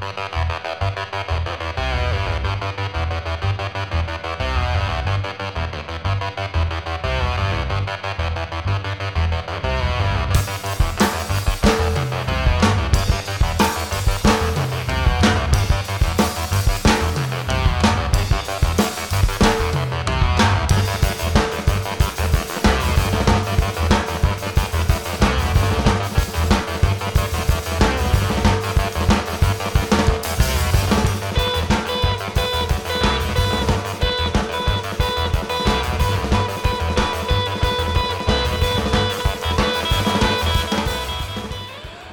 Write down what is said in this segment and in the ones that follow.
Bye.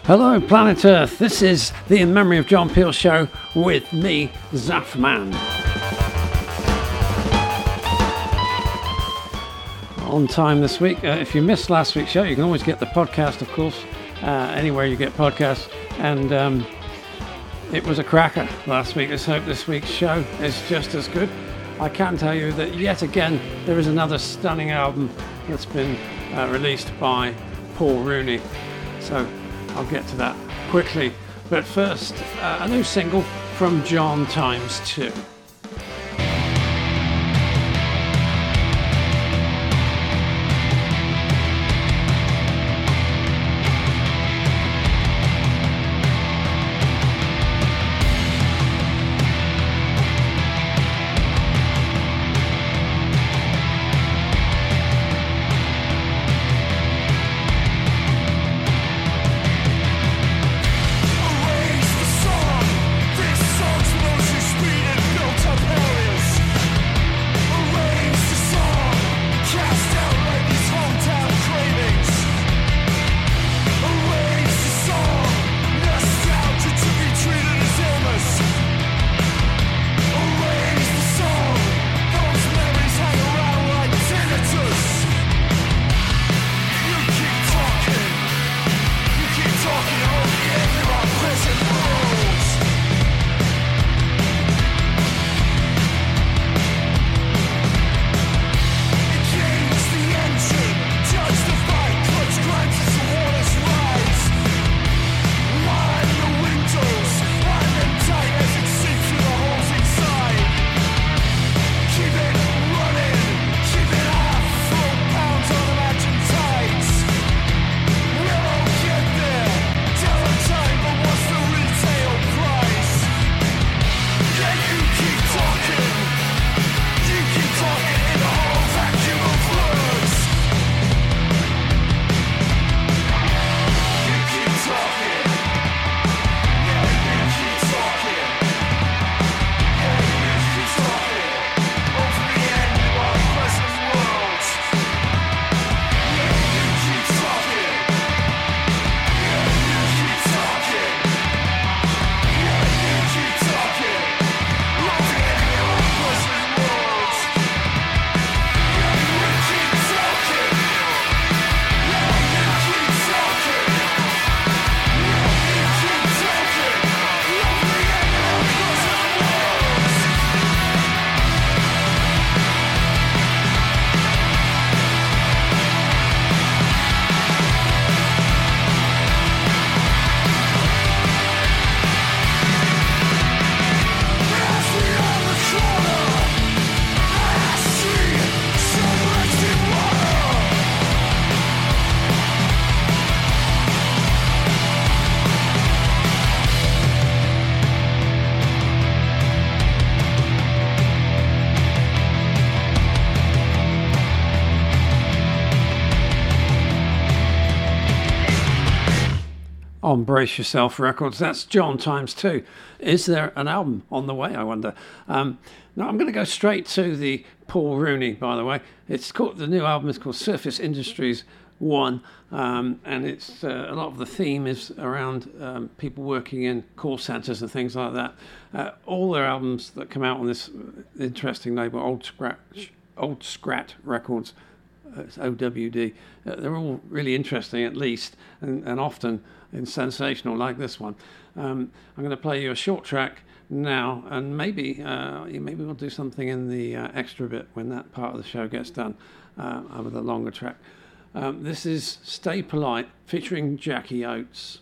Hello, Planet Earth. This is the In Memory of John Peel show with me, Zafman. On time this week. Uh, if you missed last week's show, you can always get the podcast, of course, uh, anywhere you get podcasts. And um, it was a cracker last week. Let's hope this week's show is just as good. I can tell you that yet again, there is another stunning album that's been uh, released by Paul Rooney. So I'll get to that quickly. But first, uh, a new single from John Times 2. On Brace Yourself Records. That's John times two. Is there an album on the way, I wonder? Um, now, I'm going to go straight to the Paul Rooney, by the way. It's called, the new album is called Surface Industries 1, um, and it's uh, a lot of the theme is around um, people working in call centers and things like that. Uh, all their albums that come out on this interesting label, Old Scratch, Old Scrat Records, uh, it's OWD, uh, they're all really interesting at least, and, and often and sensational like this one. Um, I'm going to play you a short track now, and maybe uh, maybe we'll do something in the uh, extra bit when that part of the show gets done uh, with a longer track. Um, this is Stay Polite featuring Jackie Oates.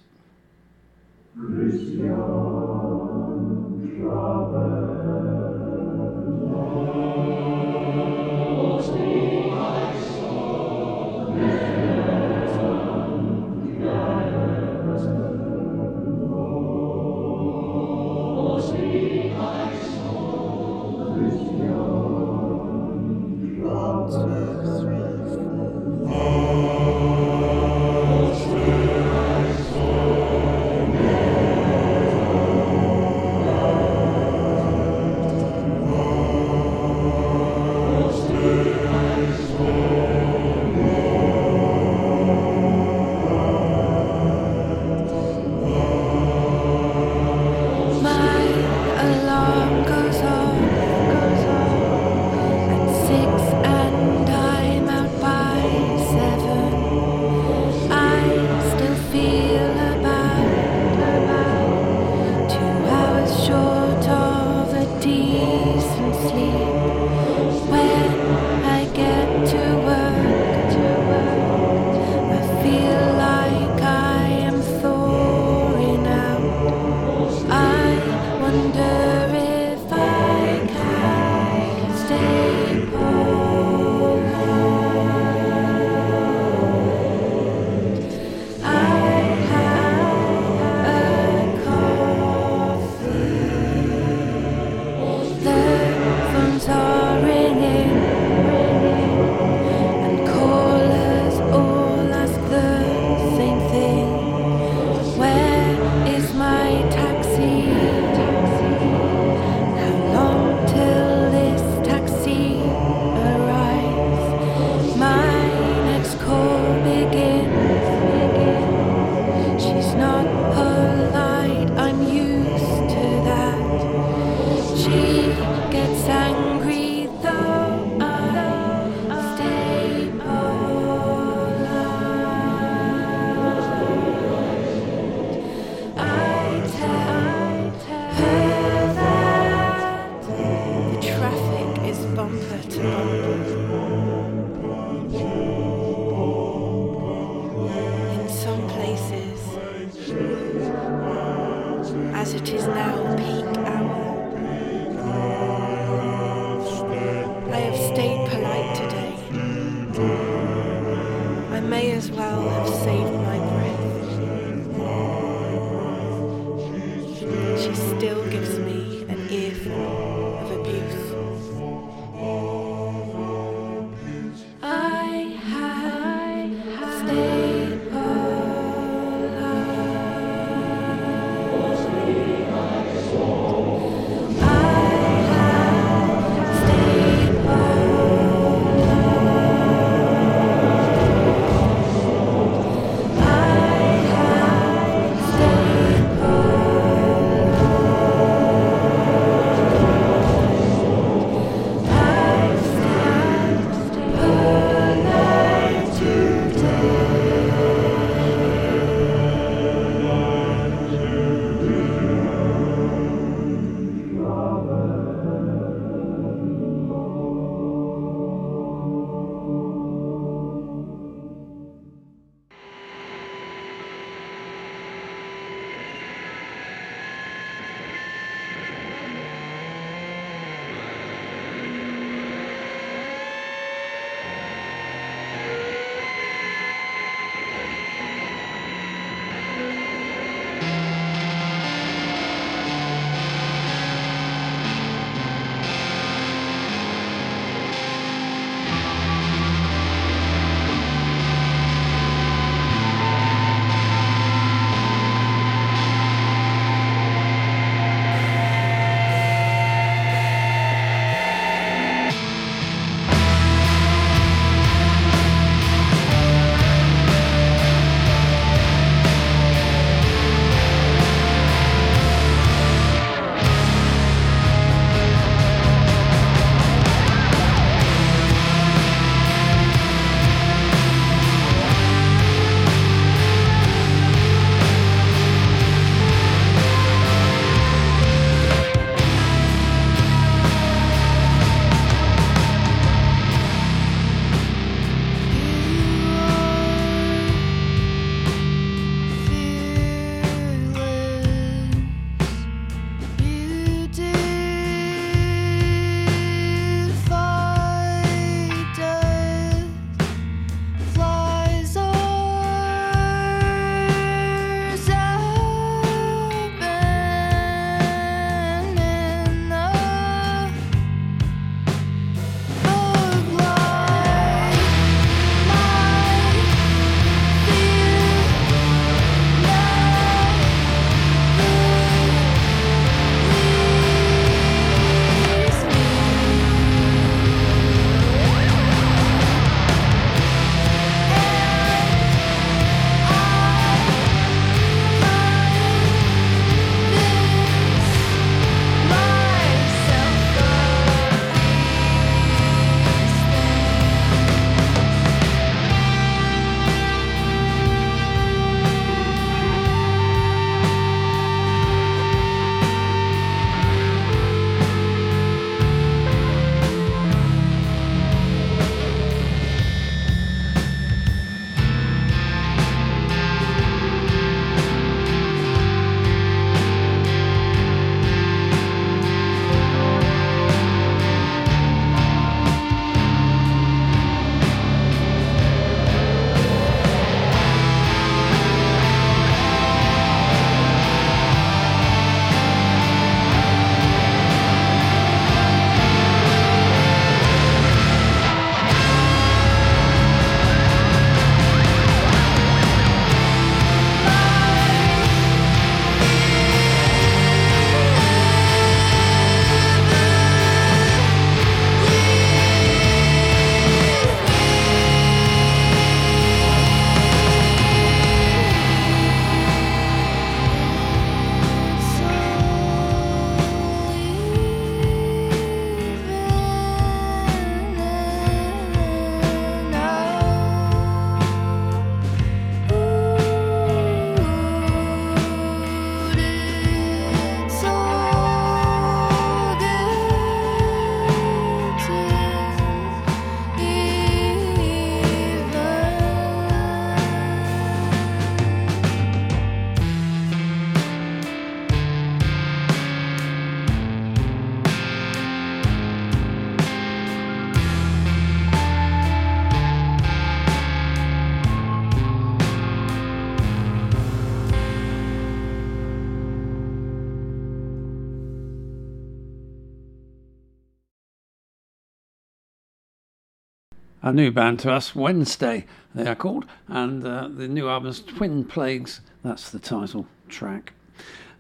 A new band to us, Wednesday, they are called, and uh, the new album is Twin Plagues. That's the title track.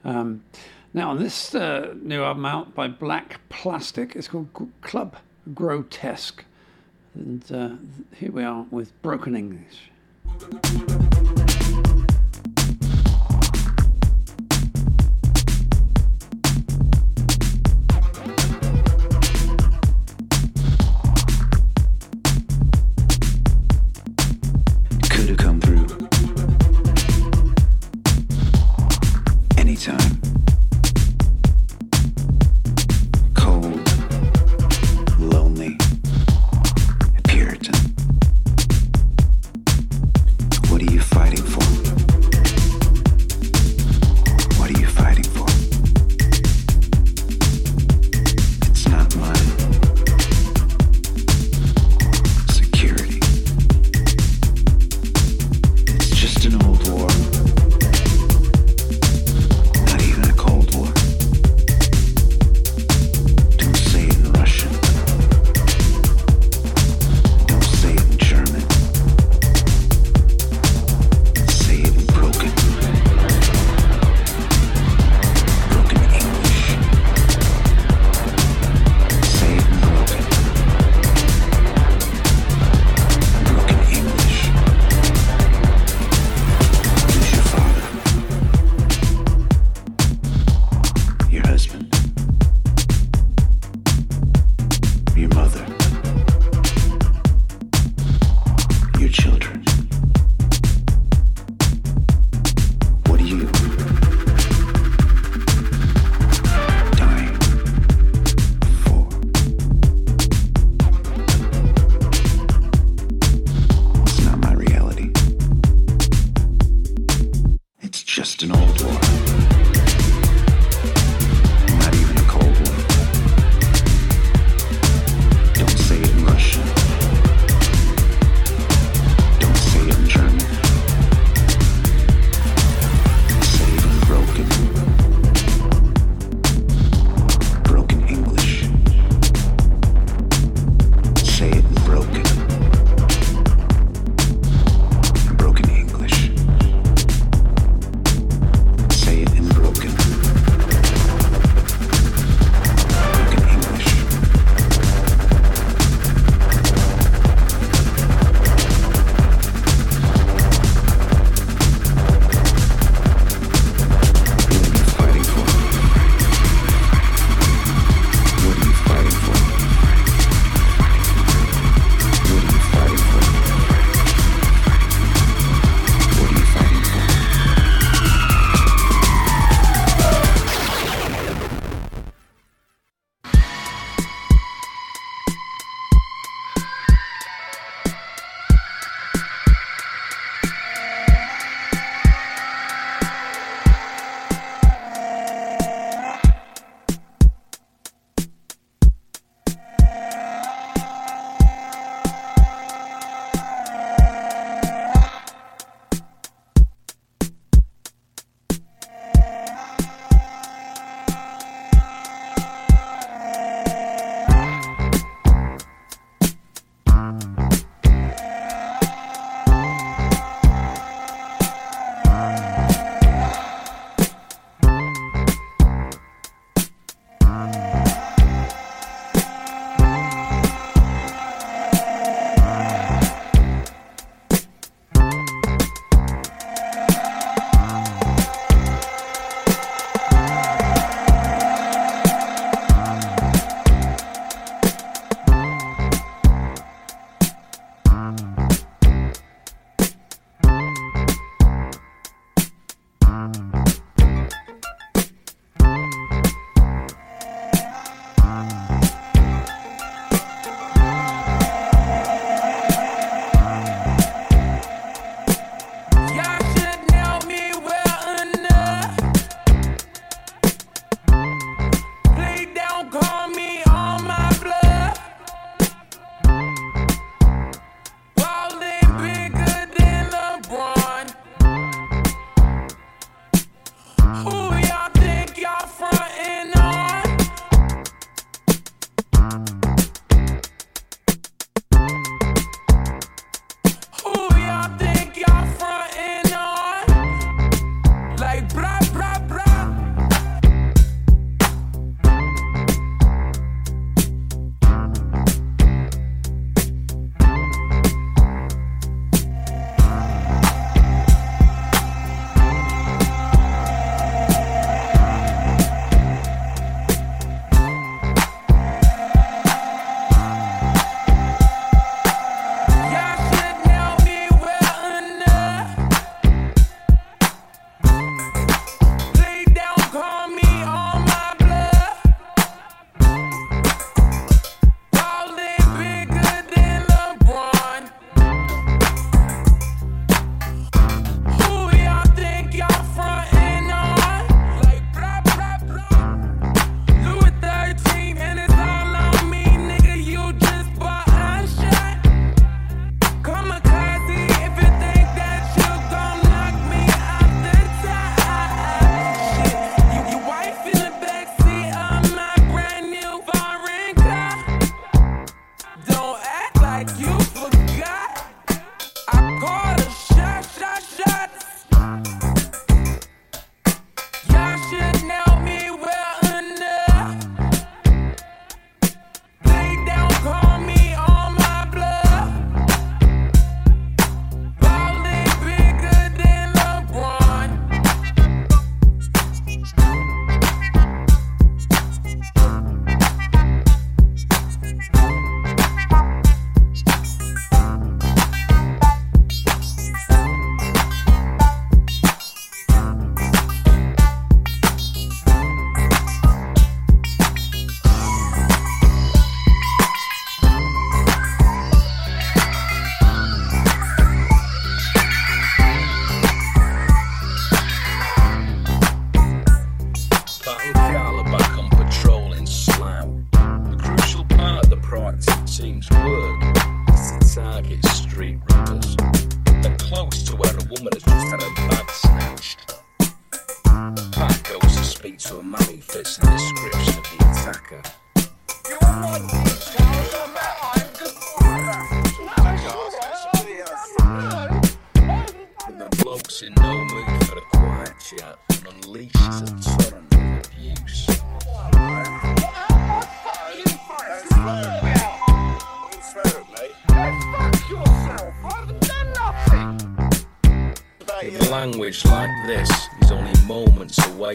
Um, now, on this uh, new album out by Black Plastic it's called G- Club Grotesque. And uh, here we are with Broken English.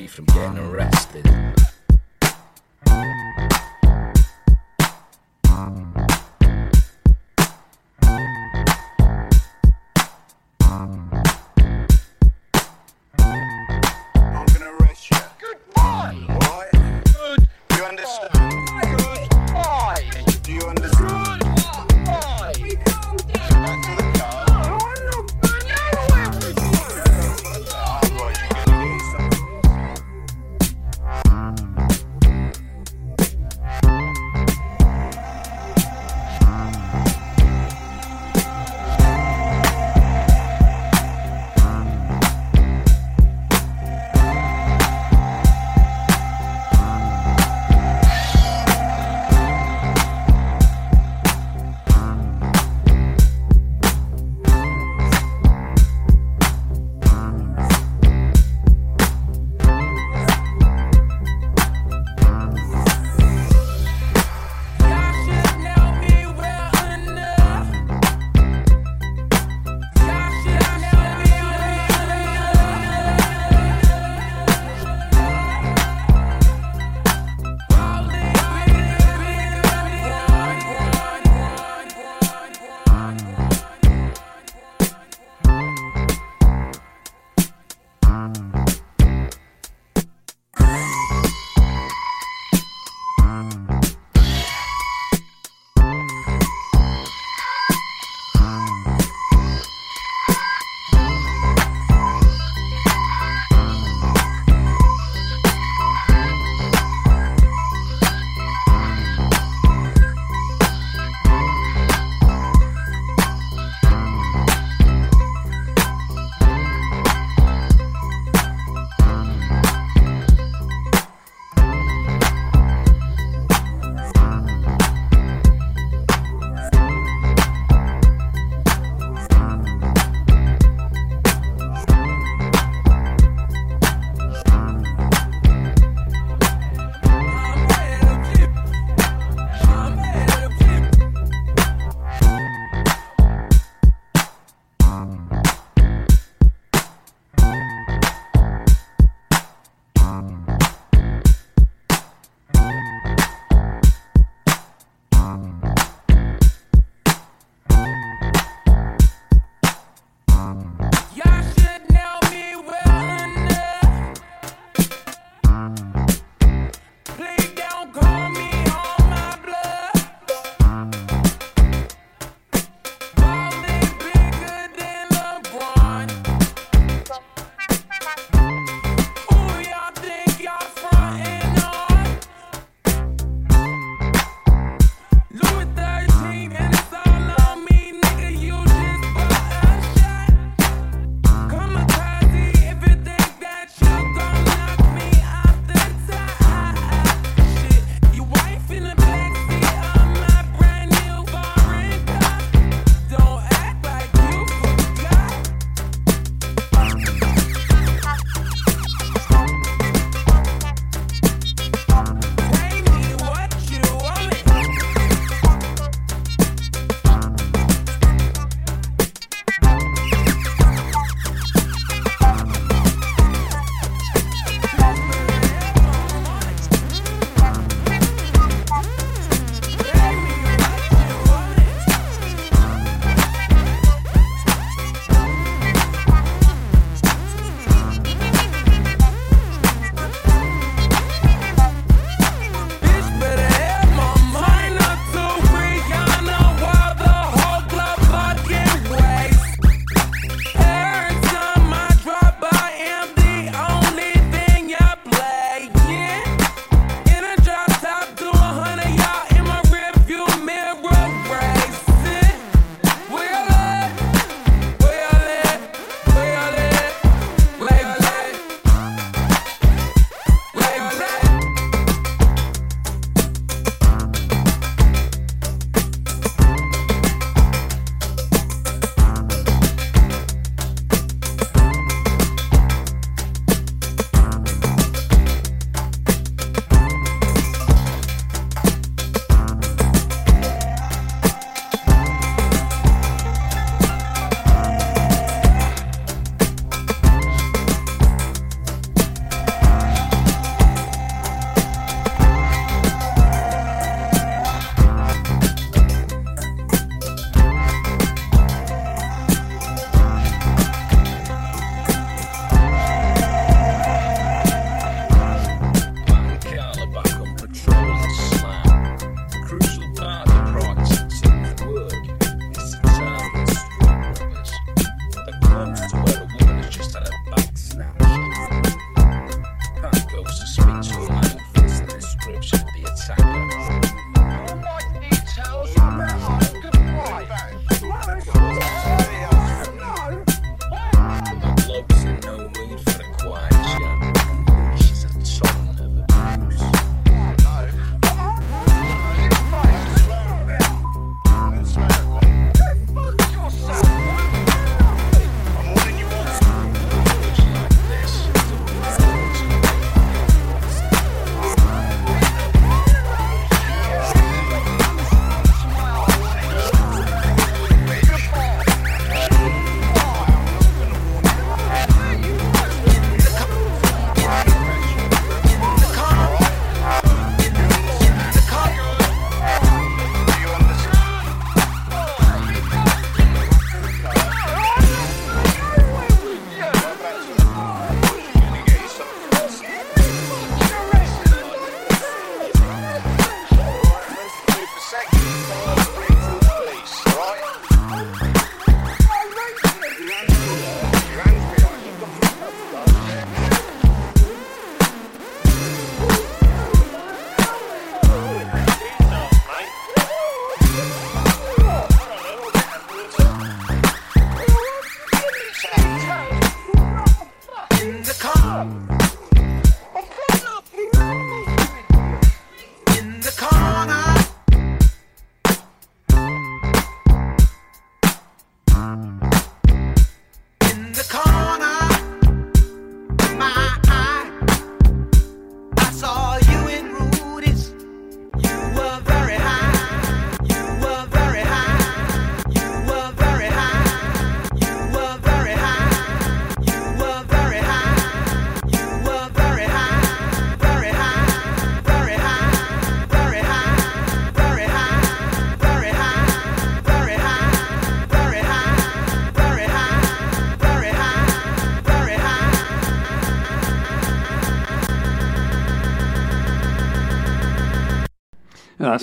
Away from getting. I'm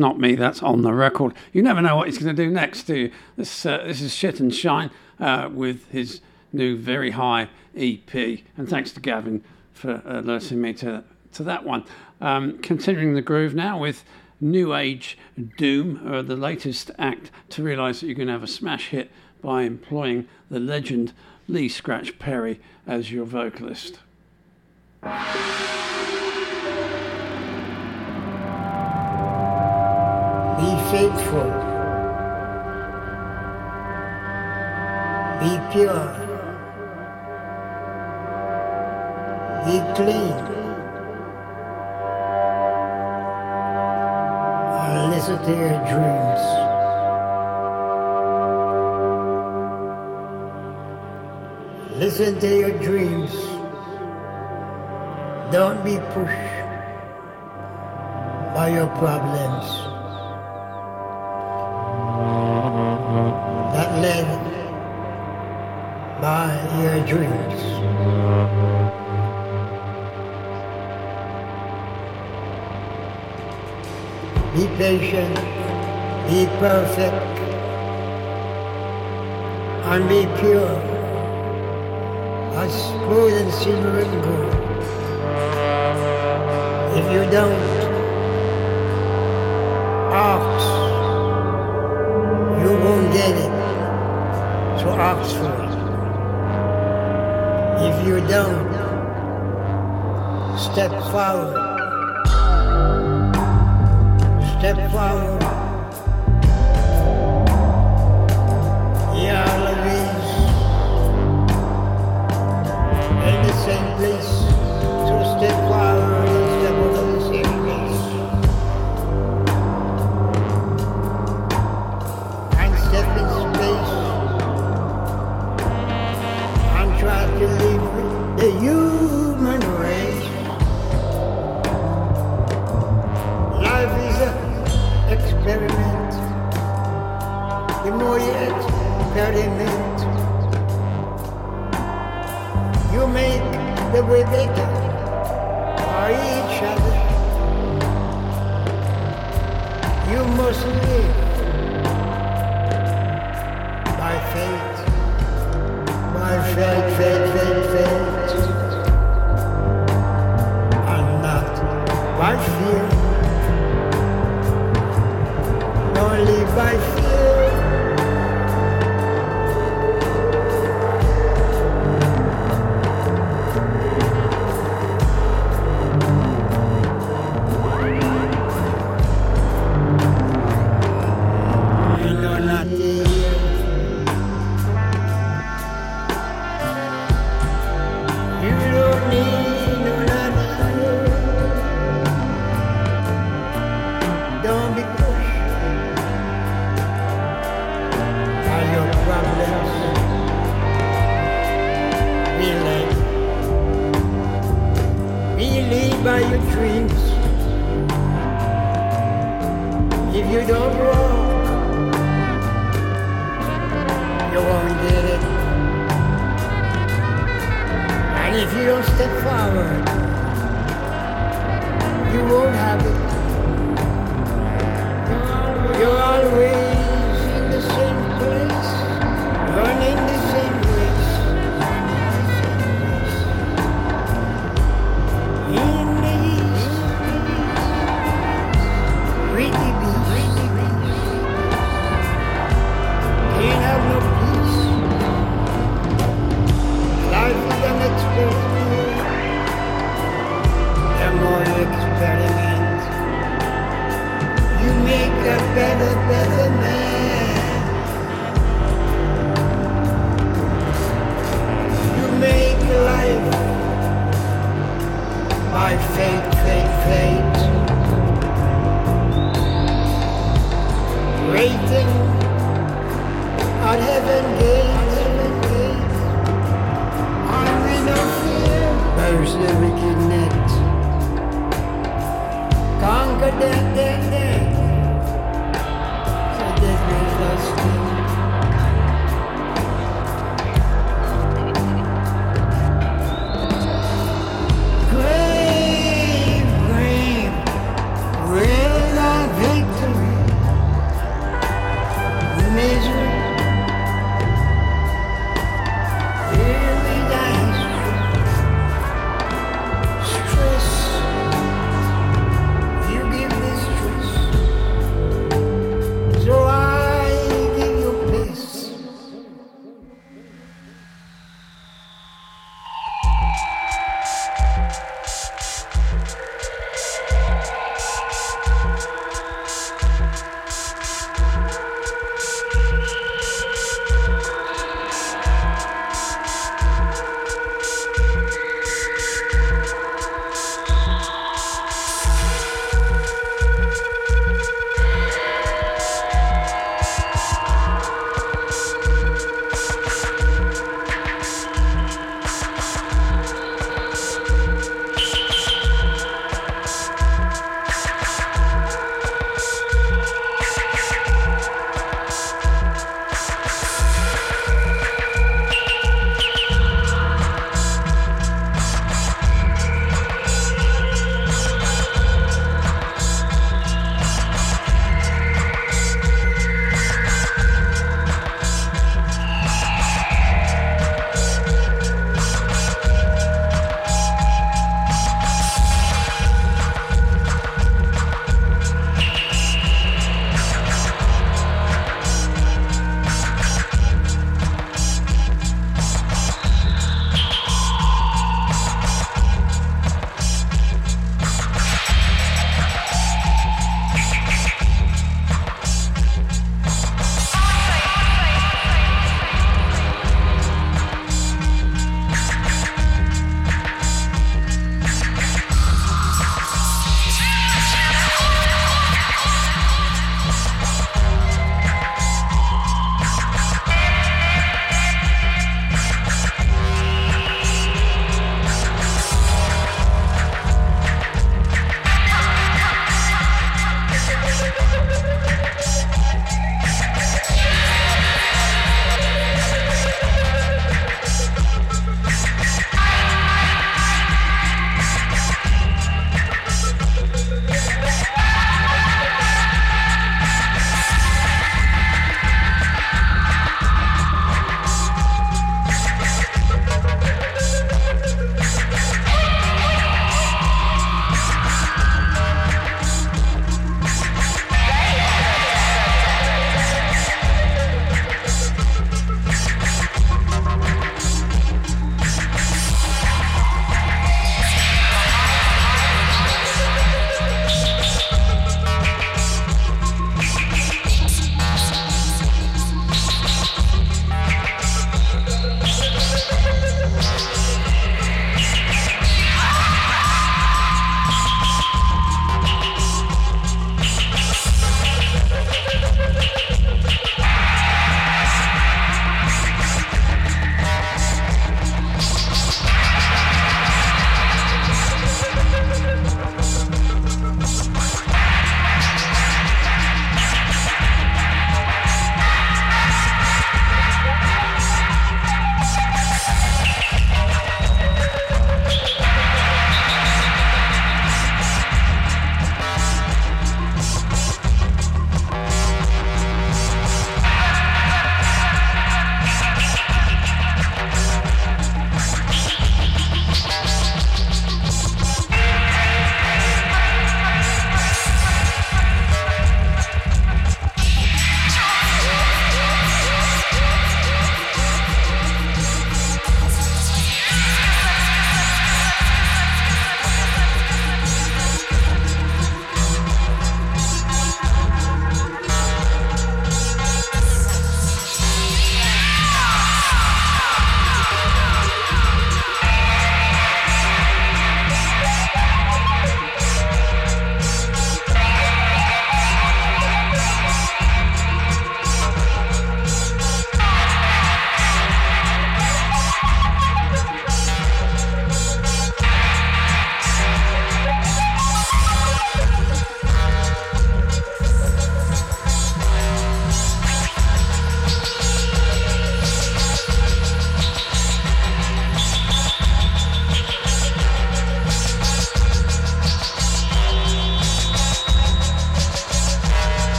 not me. That's on the record. You never know what he's going to do next, do you? This uh, this is shit and shine uh, with his new very high EP. And thanks to Gavin for alerting me to to that one. Um, continuing the groove now with New Age Doom, uh, the latest act to realise that you can have a smash hit by employing the legend Lee Scratch Perry as your vocalist. Be faithful. Be pure. Be clean. Listen to your dreams. Listen to your dreams. Don't be pushed by your problems. Led by your dreams. Be patient, be perfect, and be pure, as smooth and silver and gold. If you don't, ask, It. If you don't, step forward. Step forward. The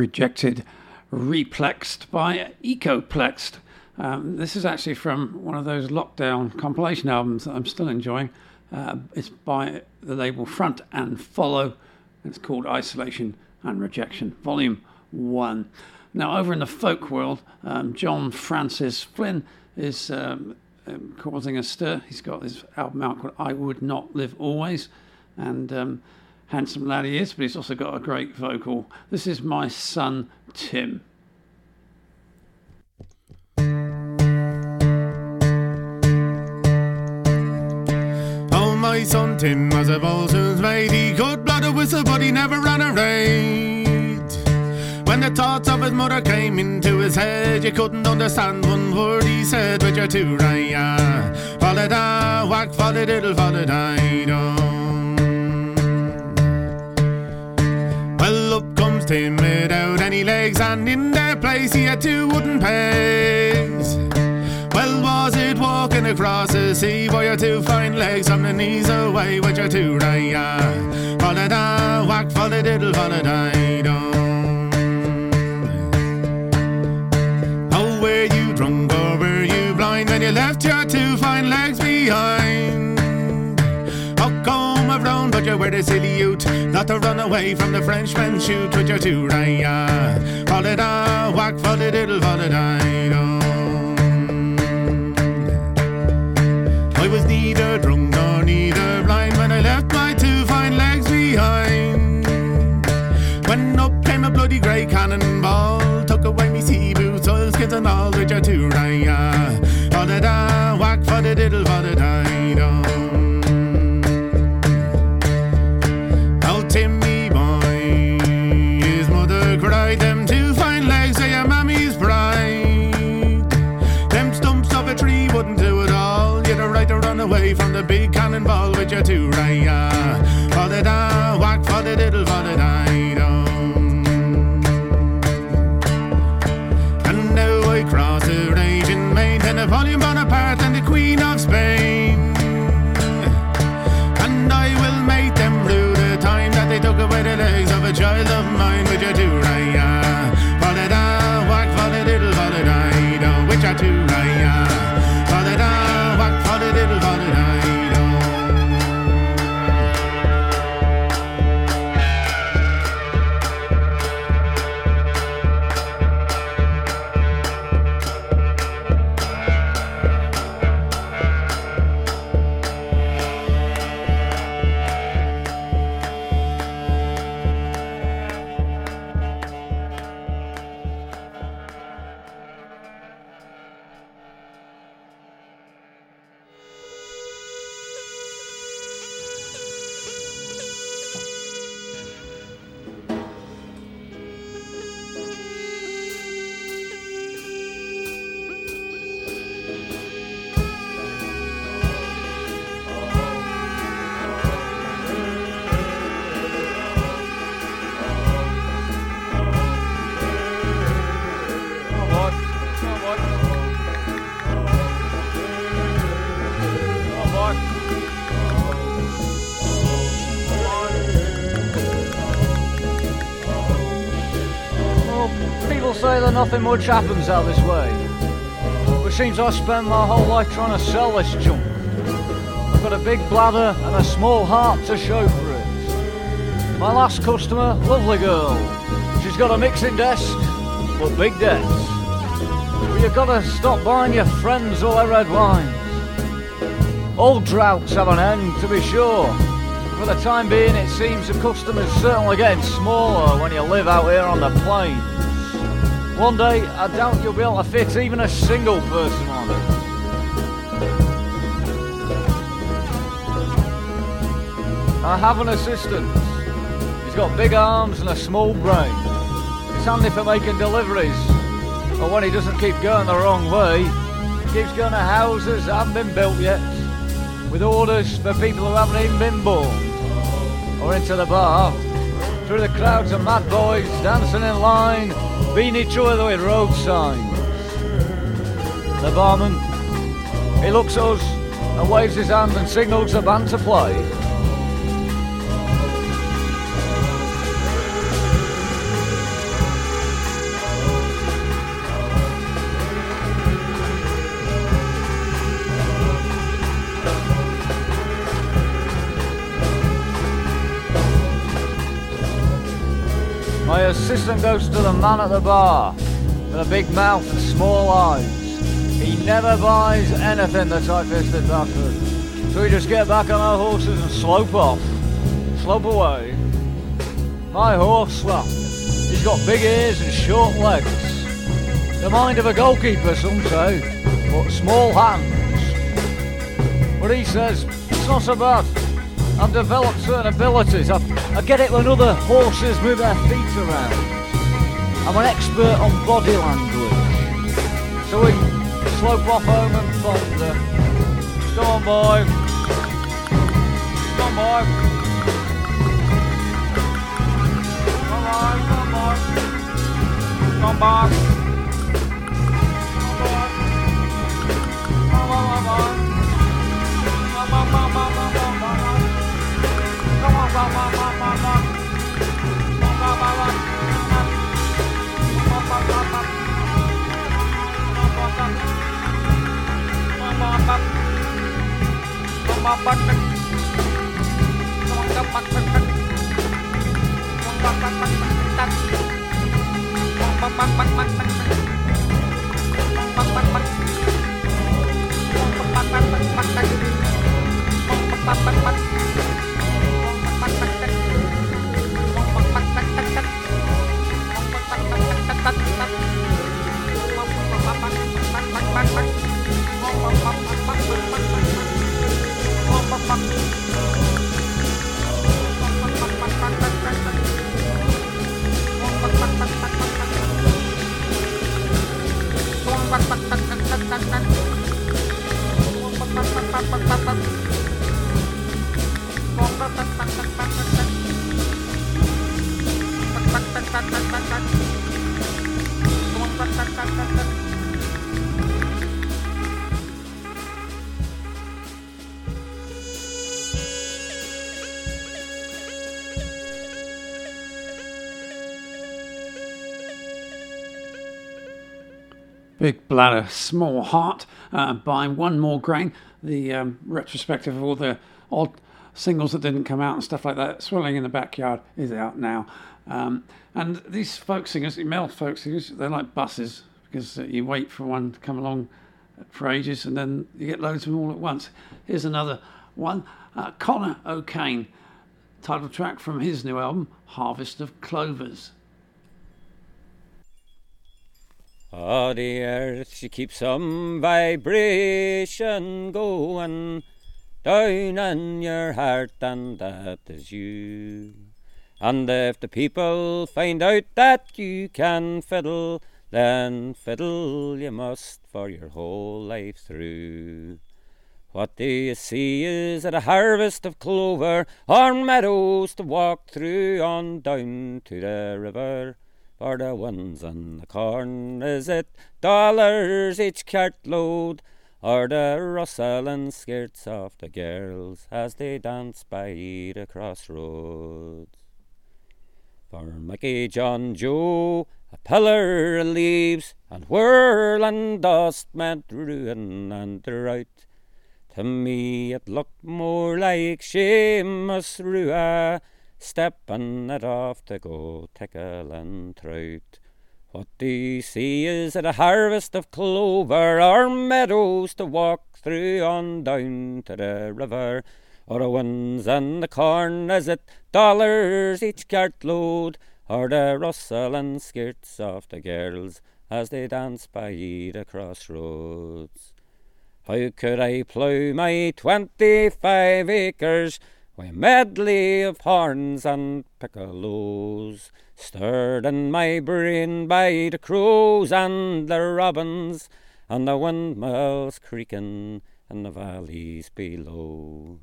Rejected, Replexed by Ecoplexed. Um, this is actually from one of those lockdown compilation albums that I'm still enjoying. Uh, it's by the label Front and Follow. It's called Isolation and Rejection, Volume 1. Now, over in the folk world, um, John Francis Flynn is um, um, causing a stir. He's got his album out called I Would Not Live Always. And um, handsome lad he is, but he's also got a great vocal. This is my son, Tim. Oh, my son Tim was a boatswain's mate. He could blow the whistle, but he never ran a raid. When the thoughts of his mother came into his head, you couldn't understand one word he said, but you're too right, yeah. Follow da, whack, follow diddle, follow da, comes Tim without any legs, and in their place he had two wooden pegs. Well, was it walking across the sea? Boy, your two fine legs from the knees away with your two right, yeah. Follow da, whack, follow diddle, follow da, Oh, were you drunk or were you blind when you left your two fine legs behind? Oh, come around, but you were the silly youth Not to run away from the Frenchmen shoot with your two right, yeah. Follow da, whack, follow diddle, follow da, I was neither drunk nor neither blind when I left my two fine legs behind. When up came a bloody grey cannonball, took away me sea boots, oilskins and all with your two right, yeah. Follow da, whack, follow diddle, the big cannonball with your two right, yeah. Follow da, whack, follow diddle, follow da, And now I cross the raging main, and Napoleon Bonaparte and the Queen of Spain. And I will make them rue the time that they took away the legs of a child of mine with your two right, yeah. Follow da, whack, follow diddle, follow da, do, with your two nothing much happens out this way. But seems I spend my whole life trying to sell this junk. I've got a big bladder and a small heart to show for it. My last customer, lovely girl. She's got a mixing desk, but big debts. Well, you've got to stop buying your friends all their red wines. All droughts have an end, to be sure. For the time being, it seems the customers certainly getting smaller when you live out here on the plains. One day, I doubt you'll be able to fit even a single person on it. I have an assistant. He's got big arms and a small brain. It's handy for making deliveries. But when he doesn't keep going the wrong way, he keeps going to houses that haven't been built yet, with orders for people who haven't even been born. Or into the bar, through the crowds of mad boys dancing in line, each other with road signs. The barman, he looks at us and waves his hand and signals the band to play. Assistant goes to the man at the bar with a big mouth and small eyes. He never buys anything the tight-fisted bastard. So we just get back on our horses and slope off. Slope away. My horse, well, he's got big ears and short legs. The mind of a goalkeeper, some say, but small hands. But he says, it's not so bad. I've developed certain abilities. I, I get it when other horses move their feet around. I'm an expert on body language. So we slope off home and ponder. Come on, boy. Come on, boy. Come on, come on. Come on. Come on, come on. Come on, come on, come on, come on. Come on, come on, come Big Bladder, Small Heart uh, by One More Grain, the um, retrospective of all the odd singles that didn't come out and stuff like that. Swelling in the Backyard is out now. Um, and these folk singers, male folk singers, they're like buses because uh, you wait for one to come along for ages and then you get loads of them all at once. Here's another one uh, Connor O'Kane, title track from his new album, Harvest of Clovers. Oh, the earth, she keeps some vibration going down in your heart, and that is you. And if the people find out that you can fiddle, then fiddle you must for your whole life through. What do you see is at a harvest of clover, or meadows to walk through on down to the river? For the ones on the corn, is it dollars each cartload? Or the rustling skirts of the girls as they dance by the crossroads? For Mickey John Joe, a pillar leaves and whirling dust meant ruin and drought. To me it looked more like Seamus Rua stepping it off to go tickle and trout. What do you see is it a harvest of clover or meadows to walk through on down to the river? Or the winds and the corn, is it dollars each cart load? Or the rustling skirts of the girls as they dance by the crossroads? How could I plough my twenty-five acres with a medley of horns and piccolos, stirred in my brain by the crows and the robins, and the windmills creaking in the valleys below?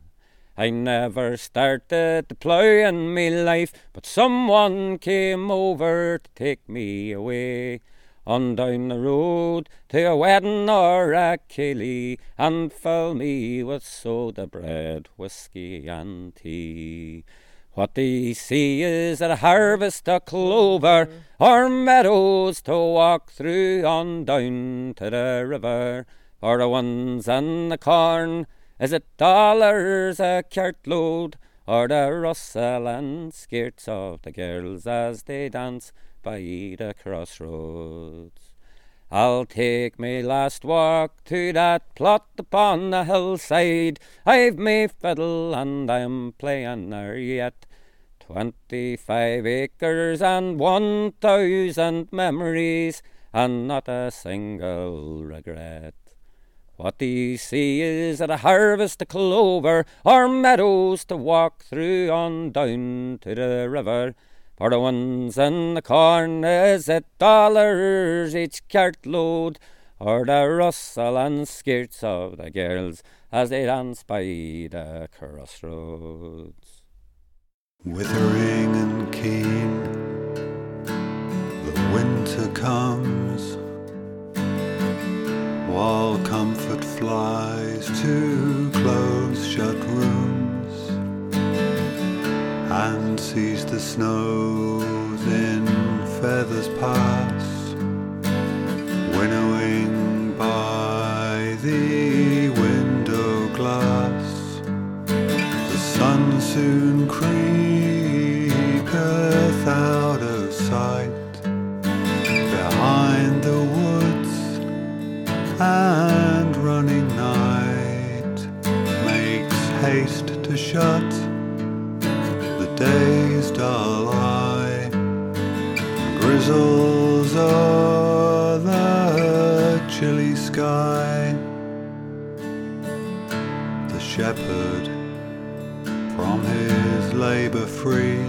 I never started to plough in me life, but someone came over to take me away on down the road to a wedding or a killie and fill me with soda bread, whiskey and tea. What they see is a harvest of clover or meadows to walk through on down to the river. For the ones and the corn, is it dollars a cartload, or the rustle and skirts of the girls as they dance by the crossroads. I'll take me last walk to that plot upon the hillside. I've me fiddle and I'm playing there yet. Twenty-five acres and one thousand memories, and not a single regret. What you see is at a harvest of clover, or meadows to walk through on down to the river. For the ones in the corn is it dollars each cartload, or the rustle and skirts of the girls as they dance by the crossroads. Withering and keen, the winter comes, while comfort flies to close shut and sees the snows in feathers pass, winnowing by the window glass. The sun soon creepeth out of sight behind the woods, and running night makes haste to shut Grizzles o'er the chilly sky. The shepherd from his labor free,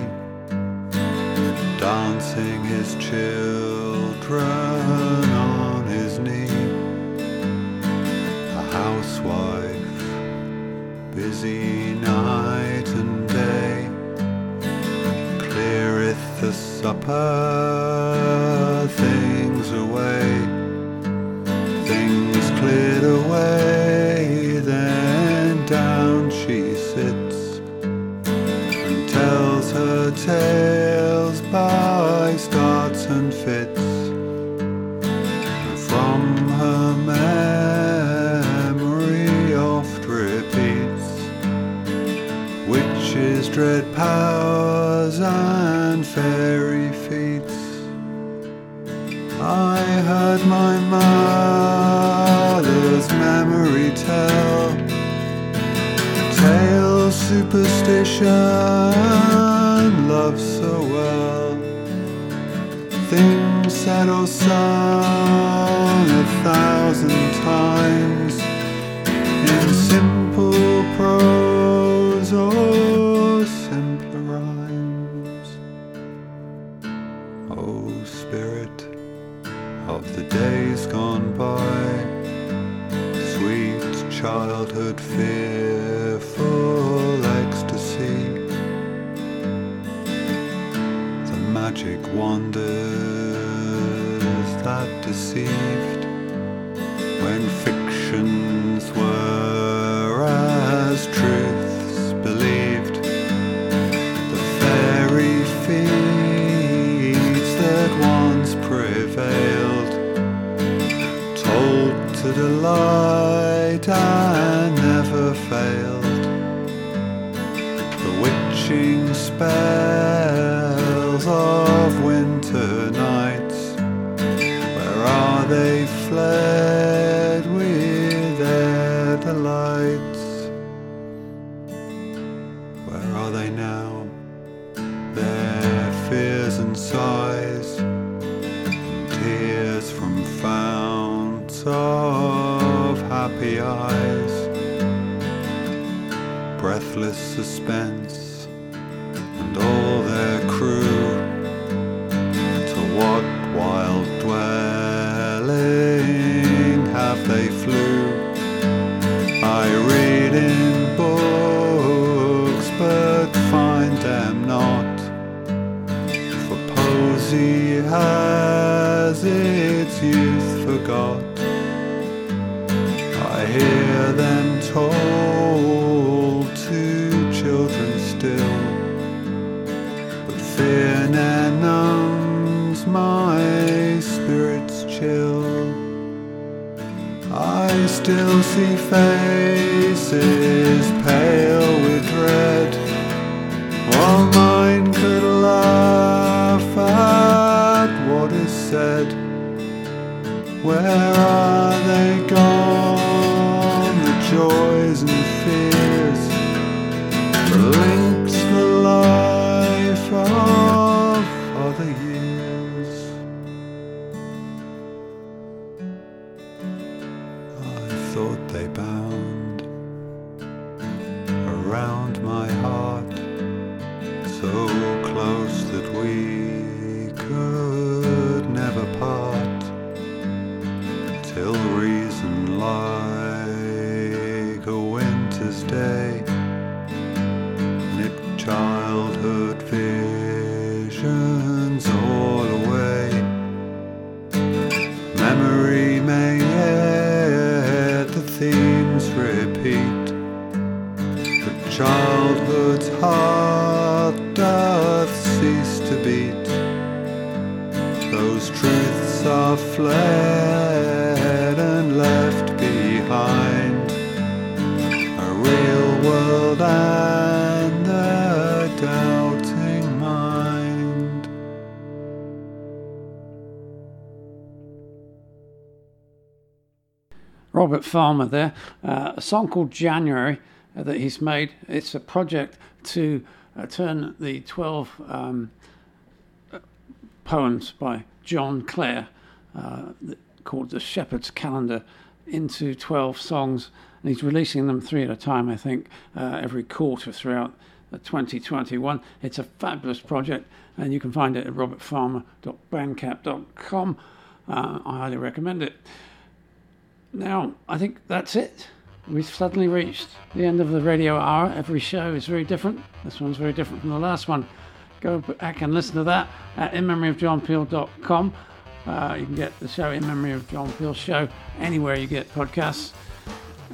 dancing his children on his knee. A housewife, busy has its youth forgot. I hear them told to children still, but fear numbs my spirit's chill. I still see faces pale Where are Farmer there. Uh, a song called January uh, that he's made. It's a project to uh, turn the 12 um, poems by John Clare uh, called The Shepherd's Calendar into 12 songs. And he's releasing them three at a time, I think, uh, every quarter throughout uh, 2021. It's a fabulous project, and you can find it at robertfarmer.bandcamp.com. Uh, I highly recommend it. Now, I think that's it. We've suddenly reached the end of the radio hour. Every show is very different. This one's very different from the last one. Go back and listen to that at inmemoryofjohnpeel.com. Uh, you can get the show In Memory of John Peel Show anywhere you get podcasts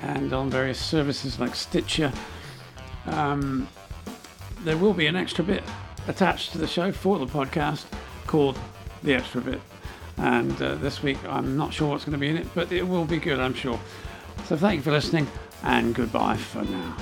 and on various services like Stitcher. Um, there will be an extra bit attached to the show for the podcast called The Extra Bit. And uh, this week, I'm not sure what's going to be in it, but it will be good, I'm sure. So thank you for listening, and goodbye for now.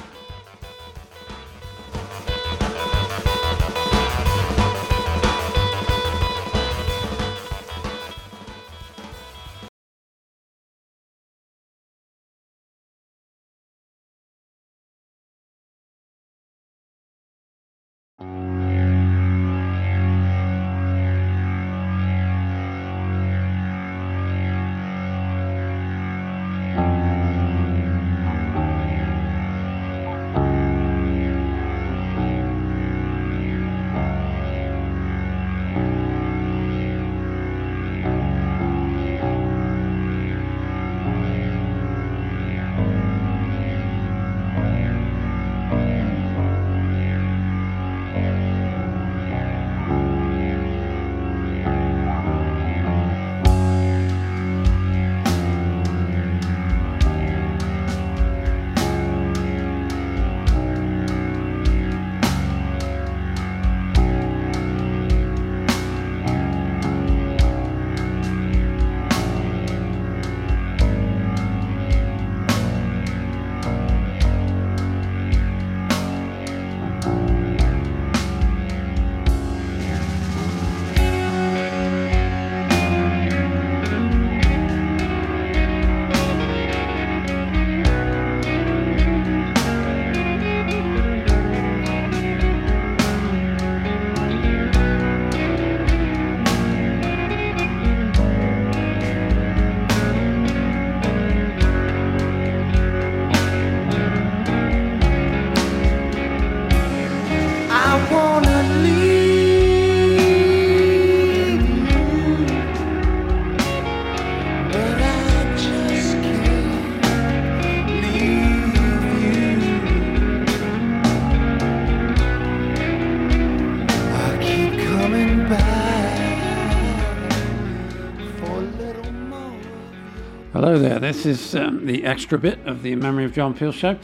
Hello there. This is um, the extra bit of the Memory of John Peel show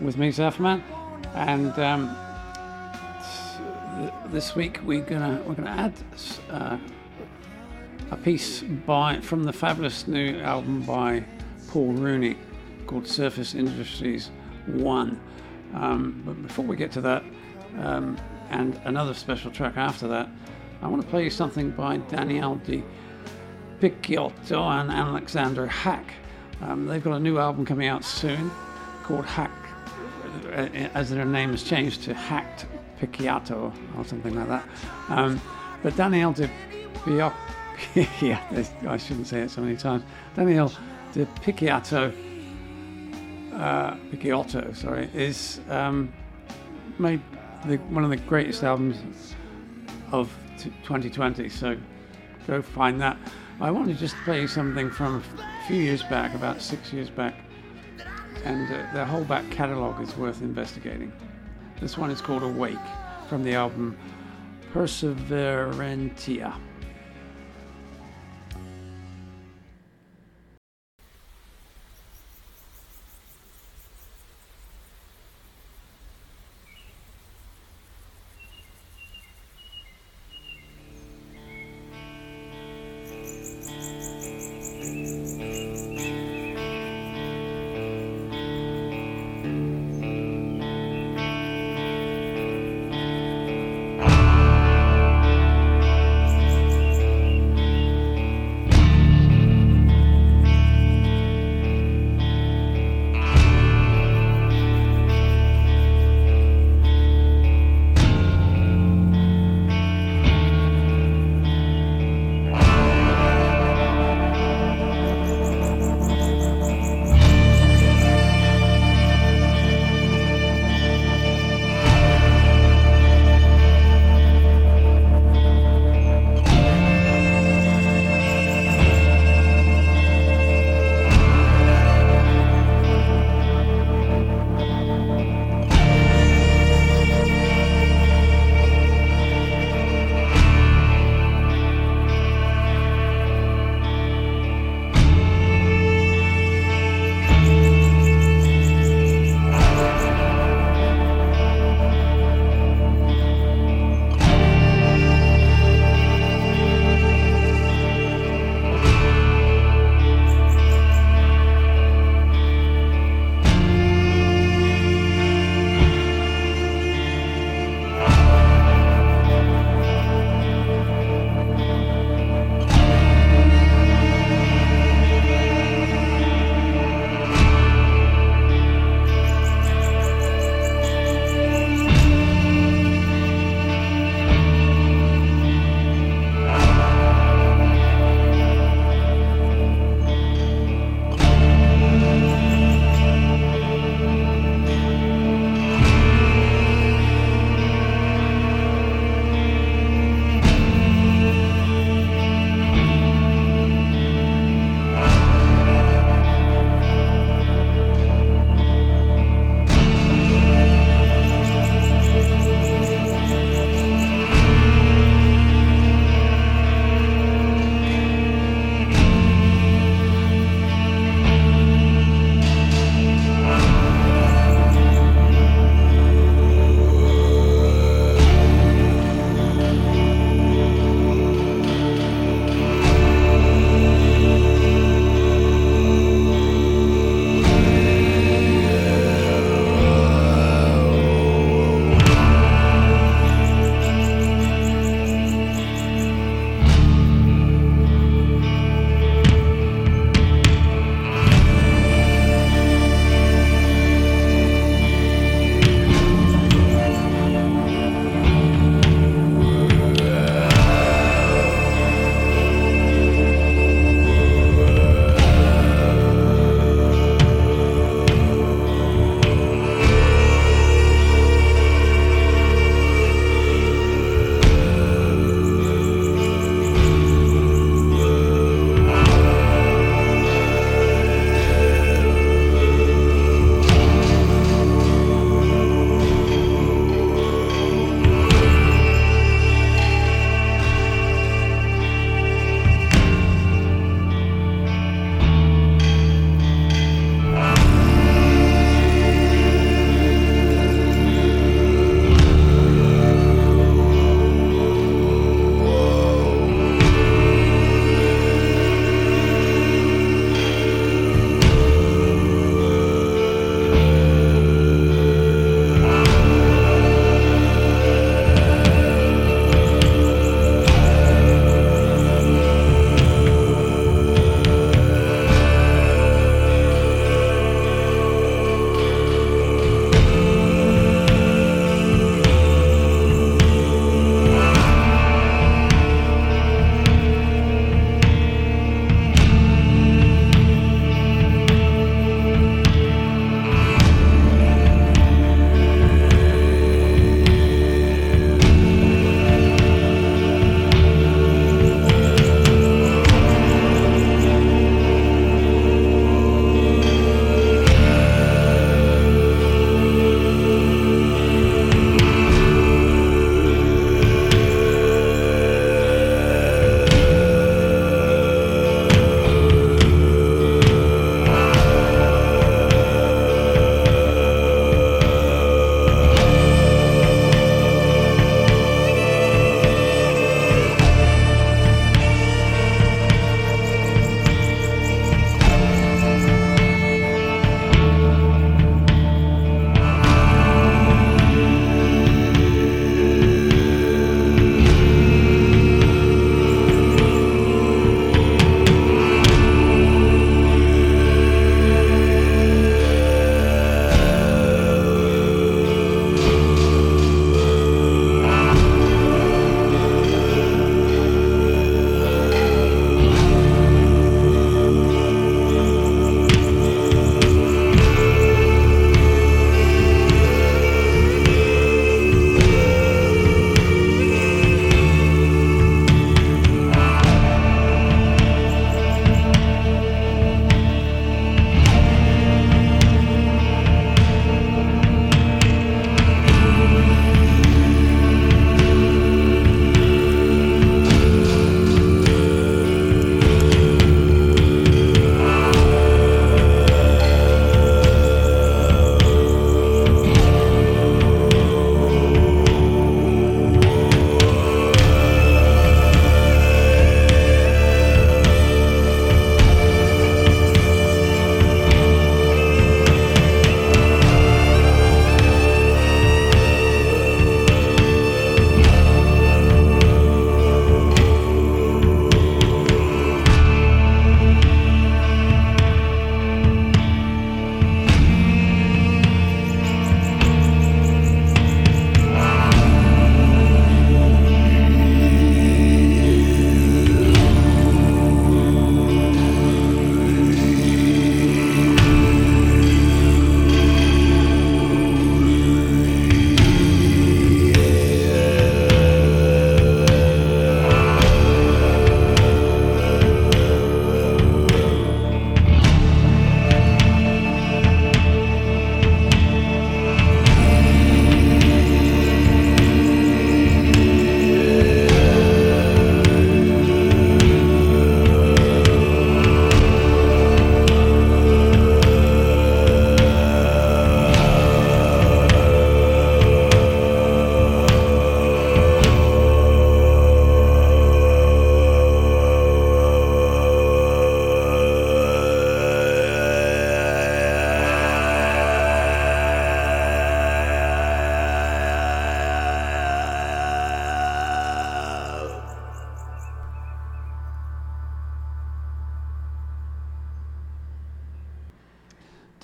with me, Zafman, and um, this week we're gonna we're gonna add uh, a piece by from the fabulous new album by Paul Rooney called Surface Industries One. Um, but before we get to that, um, and another special track after that, I want to play you something by Danielle de Picciotto and Alexander Hacke. Um, they've got a new album coming out soon called Hack, uh, as their name has changed to Hacked Picciotto or something like that. Um, but Daniel De Pio- yeah, this- I shouldn't say it so many times. Daniel De Picciotto, uh, Picciotto, sorry, is um, made the, one of the greatest albums of t- 2020. So go find that. I want to just play something from a few years back, about six years back, and uh, their whole back catalogue is worth investigating. This one is called Awake from the album Perseverantia.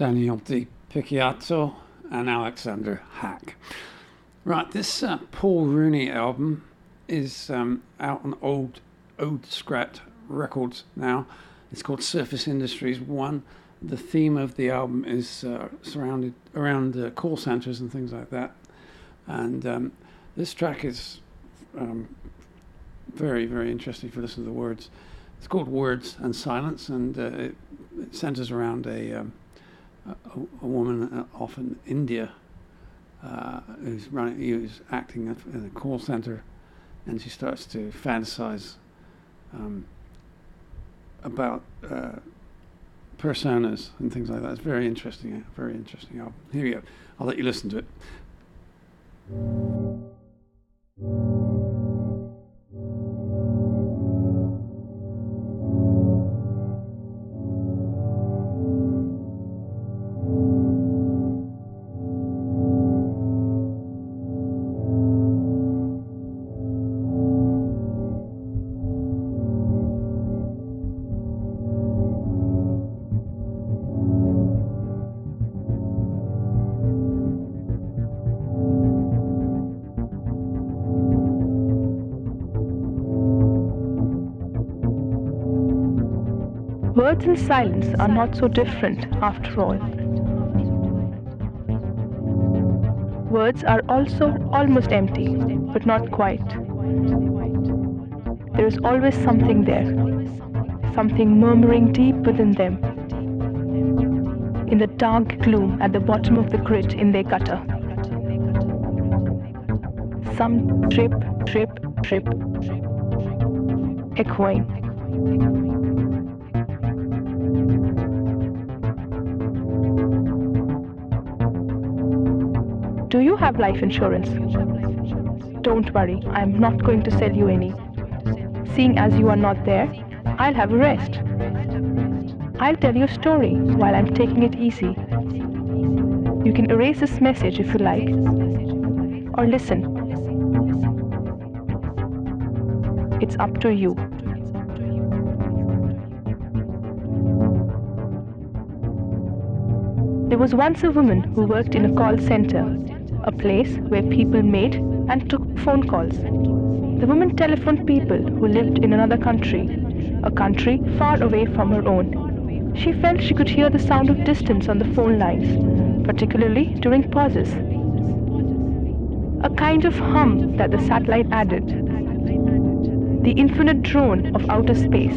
Daniel Di Picciotto and Alexander Hacke. Right, this uh, Paul Rooney album is um, out on old old Scrat Records now. It's called Surface Industries One. The theme of the album is uh, surrounded around uh, call centers and things like that. And um, this track is um, very, very interesting if you listen to the words. It's called Words and Silence, and uh, it, it centers around a, um, a, a woman uh, off in India uh, who's running, who's acting in a call center, and she starts to fantasize um, about uh, personas and things like that. It's very interesting, uh, very interesting. Here you go. I'll let you listen to it. Words and silence are not so different after all. Words are also almost empty, but not quite. There is always something there, something murmuring deep within them, in the dark gloom at the bottom of the grit in their gutter. Some drip, drip, drip, echoing. Have life insurance? Don't worry, I'm not going to sell you any. Seeing as you are not there, I'll have a rest. I'll tell you a story while I'm taking it easy. You can erase this message if you like, or listen. It's up to you. There was once a woman who worked in a call center, a place where people made and took phone calls. The woman telephoned people who lived in another country, a country far away from her own. She felt she could hear the sound of distance on the phone lines, particularly during pauses. A kind of hum that the satellite added. The infinite drone of outer space.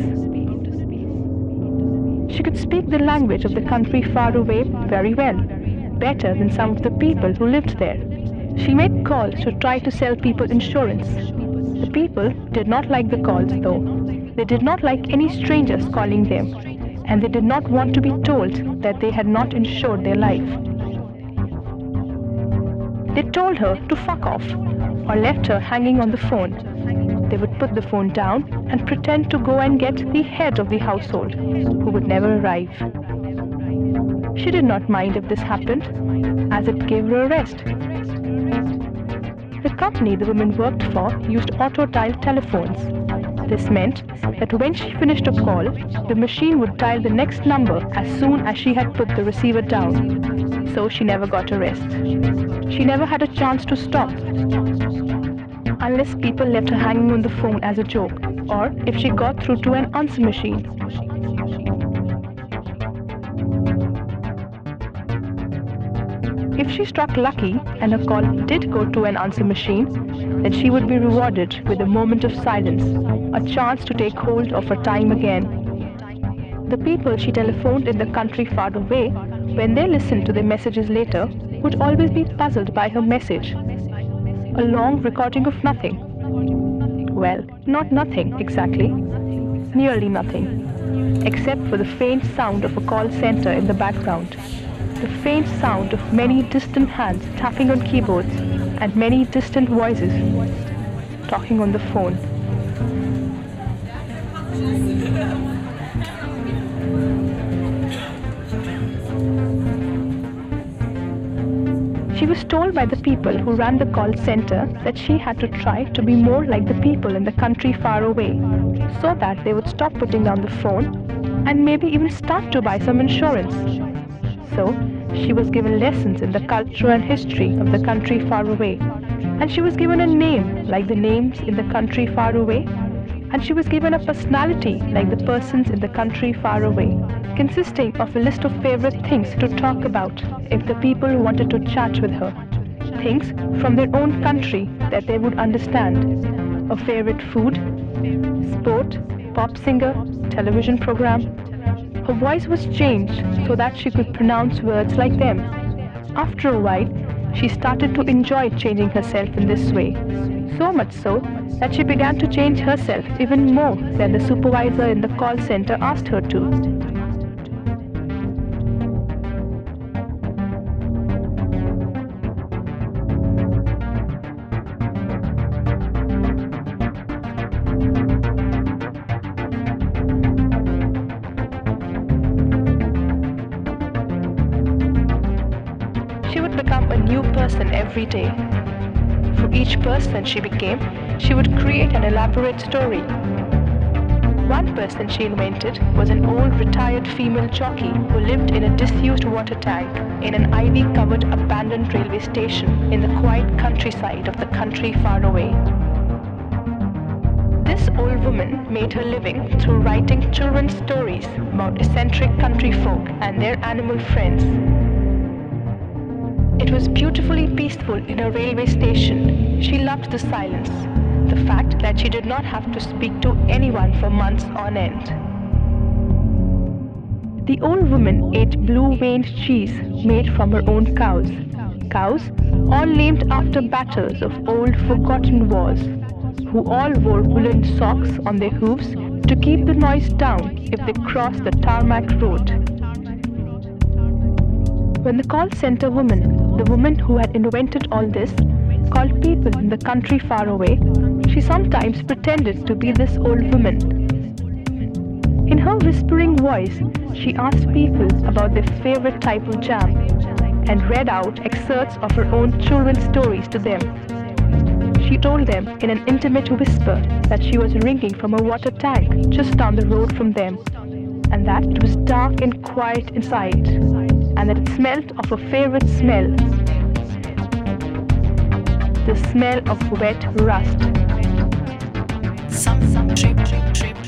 She could speak the language of the country far away very well, better than some of the people who lived there. She made calls to try to sell people insurance. The people did not like the calls, though. They did not like any strangers calling them, and they did not want to be told that they had not insured their life. They told her to fuck off, or left her hanging on the phone. They would put the phone down and pretend to go and get the head of the household, who would never arrive. She did not mind if this happened, as it gave her a rest. The company the woman worked for used auto dial telephones. This meant that when she finished a call, the machine would dial the next number as soon as she had put the receiver down. So she never got a rest. She never had a chance to stop. Unless people left her hanging on the phone as a joke, or if she got through to an answer machine. If she struck lucky and her call did go to an answer machine, then she would be rewarded with a moment of silence, a chance to take hold of her time again. The people she telephoned in the country far away, when they listened to the messages later, would always be puzzled by her message. A long recording of nothing. Well, not nothing exactly, nearly nothing, except for the faint sound of a call center in the background the faint sound of many distant hands tapping on keyboards and many distant voices talking on the phone. She was told by the people who ran the call center that she had to try to be more like the people in the country far away so that they would stop putting down the phone and maybe even start to buy some insurance. So, she was given lessons in the culture and history of the country far away. And she was given a name like the names in the country far away. And she was given a personality like the persons in the country far away, consisting of a list of favorite things to talk about if the people wanted to chat with her. Things from their own country that they would understand. A favorite food, sport, pop singer, television program. Her voice was changed so that she could pronounce words like them. After a while, she started to enjoy changing herself in this way. So much so that she began to change herself even more than the supervisor in the call center asked her to. Every day. For each person she became, she would create an elaborate story. One person she invented was an old retired female jockey who lived in a disused water tank in an ivy covered abandoned railway station in the quiet countryside of the country far away. This old woman made her living through writing children's stories about eccentric country folk and their animal friends. It was beautifully peaceful in a railway station. She loved the silence, the fact that she did not have to speak to anyone for months on end. The old woman ate blue veined cheese made from her own cows. Cows, all named after battles of old forgotten wars, who all wore woolen socks on their hooves to keep the noise down if they crossed the tarmac road. When the call center woman, the woman who had invented all this, called people in the country far away, she sometimes pretended to be this old woman. In her whispering voice, she asked people about their favorite type of jam and read out excerpts of her own children's stories to them. She told them in an intimate whisper that she was ringing from a water tank just down the road from them, and that it was dark and quiet inside, and that it smelt of her favorite smell the smell of wet rust. Some some trip trip trip.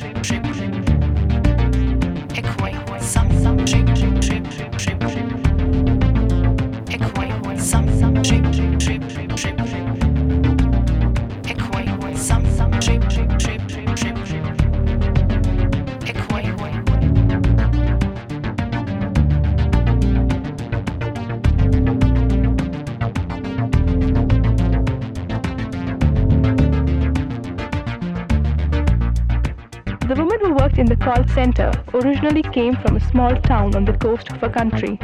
The call center originally came from a small town on the coast of her country.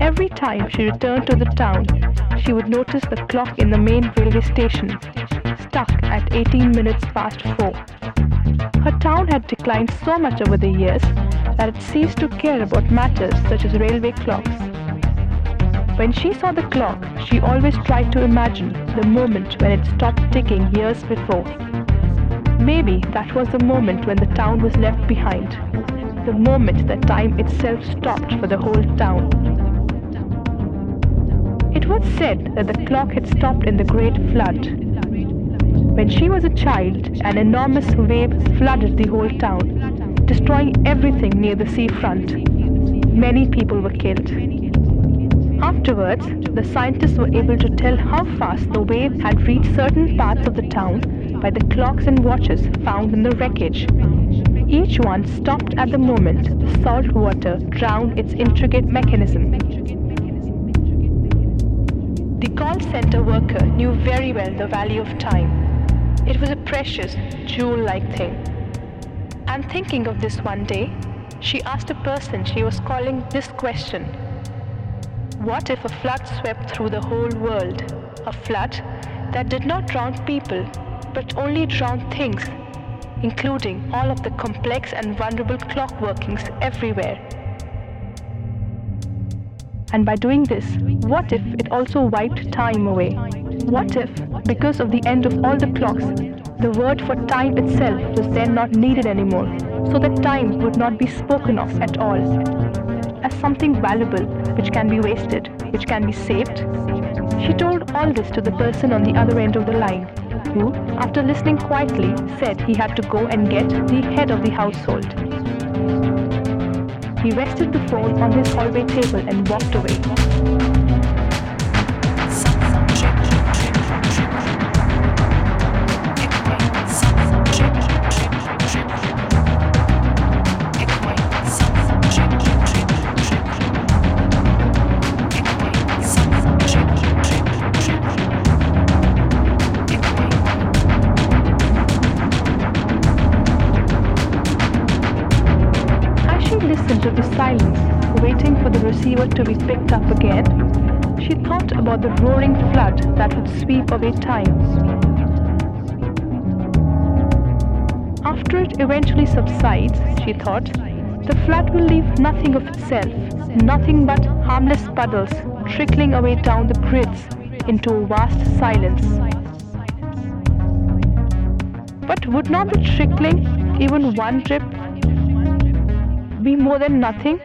Every time she returned to the town, she would notice the clock in the main railway station stuck at 18 minutes past 4. Her town had declined so much over the years that it ceased to care about matters such as railway clocks. When she saw the clock, she always tried to imagine the moment when it stopped ticking years before. Maybe that was the moment when the town was left behind. The moment that time itself stopped for the whole town. It was said that the clock had stopped in the Great Flood. When she was a child, an enormous wave flooded the whole town, destroying everything near the seafront. Many people were killed. Afterwards, the scientists were able to tell how fast the wave had reached certain parts of the town by the clocks and watches found in the wreckage. Each one stopped at the moment the salt water drowned its intricate mechanism. The call center worker knew very well the value of time. It was a precious, jewel like thing. And thinking of this one day, she asked a person she was calling this question What if a flood swept through the whole world? A flood that did not drown people, but only drowned things, including all of the complex and vulnerable clock workings everywhere. And by doing this, what if it also wiped time away? What if, because of the end of all the clocks, the word for time itself was then not needed anymore, so that time would not be spoken of at all? as something valuable which can be wasted, which can be saved? She told all this to the person on the other end of the line, who, after listening quietly, said he had to go and get the head of the household. He rested the phone on his hallway table and walked away. Waiting for the receiver to be picked up again, she thought about the roaring flood that would sweep away time. After it eventually subsides, she thought, the flood will leave nothing of itself, nothing but harmless puddles trickling away down the grids into a vast silence. But would not the trickling, even one drip, be more than nothing?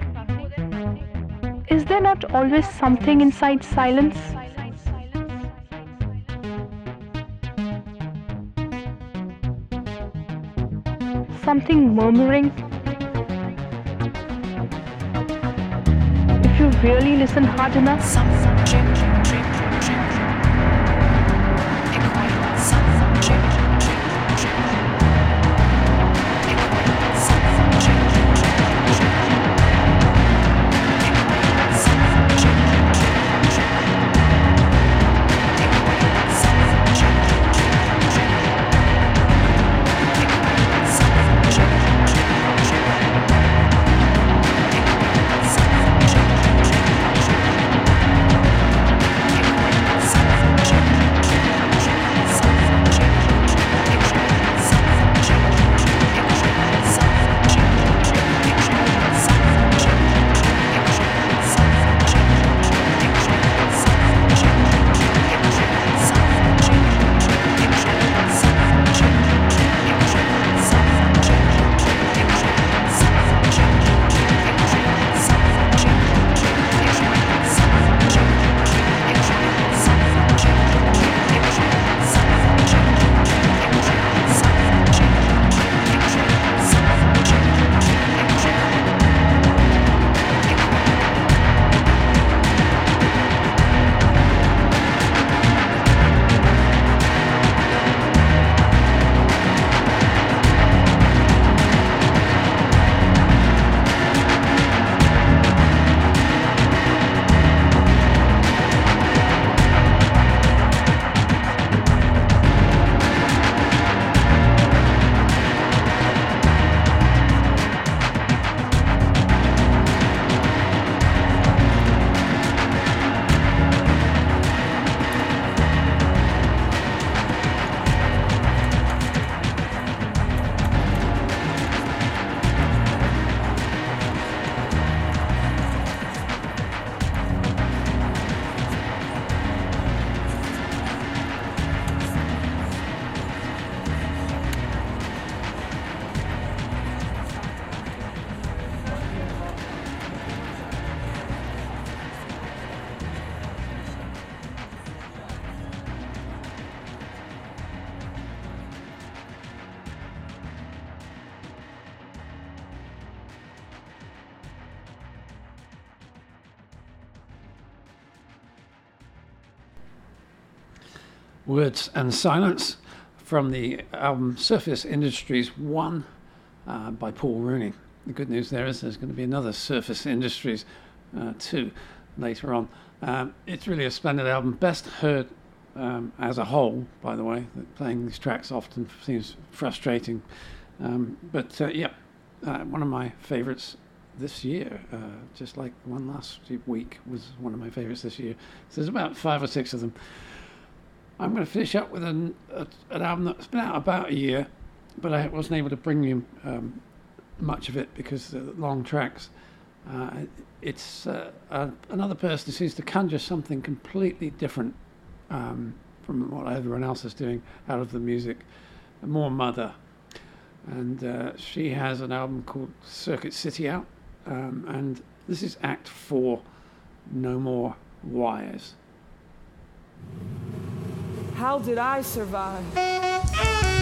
Is there not always something inside silence? Something murmuring? If you really listen hard enough, Words and Silence from the album Surface Industries 1 uh, by Paul Rooney. The good news there is there's going to be another Surface Industries uh, 2 later on. Um, it's really a splendid album, best heard um, as a whole, by the way. Playing these tracks often seems frustrating. Um, but uh, yeah, uh, one of my favourites this year, uh, just like one last week was one of my favourites this year. So there's about five or six of them. I'm going to finish up with an, a, an album that's been out about a year, but I wasn't able to bring you um, much of it because the long tracks. Uh, it's uh, uh, another person who seems to conjure something completely different um, from what everyone else is doing out of the music. Moor Mother, and uh, she has an album called Circuit City out, um, and this is Act Four, No More Wires. How did I survive?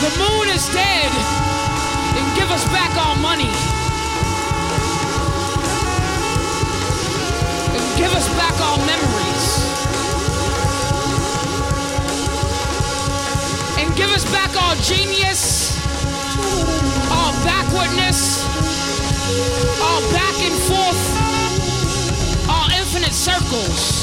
The moon is dead. And give us back our money. And give us back our memories. And give us back our genius, our backwardness, our back and forth, our infinite circles.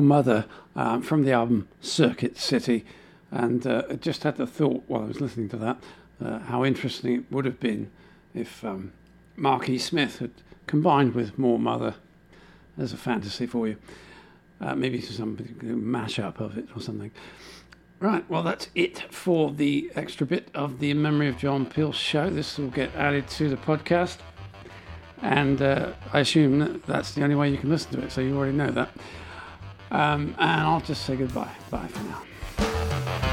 Mother um, from the album Circuit City. And uh, I just had the thought while I was listening to that uh, how interesting it would have been if um, E. Smith had combined with Moor Mother as a fantasy for you. Uh, maybe some mashup of it or something. Right, well, that's it for the extra bit of the Memory of John Peel show. This will get added to the podcast. And uh, I assume that that's the only way you can listen to it, so you already know that. Um, and I'll just say goodbye. Bye for now.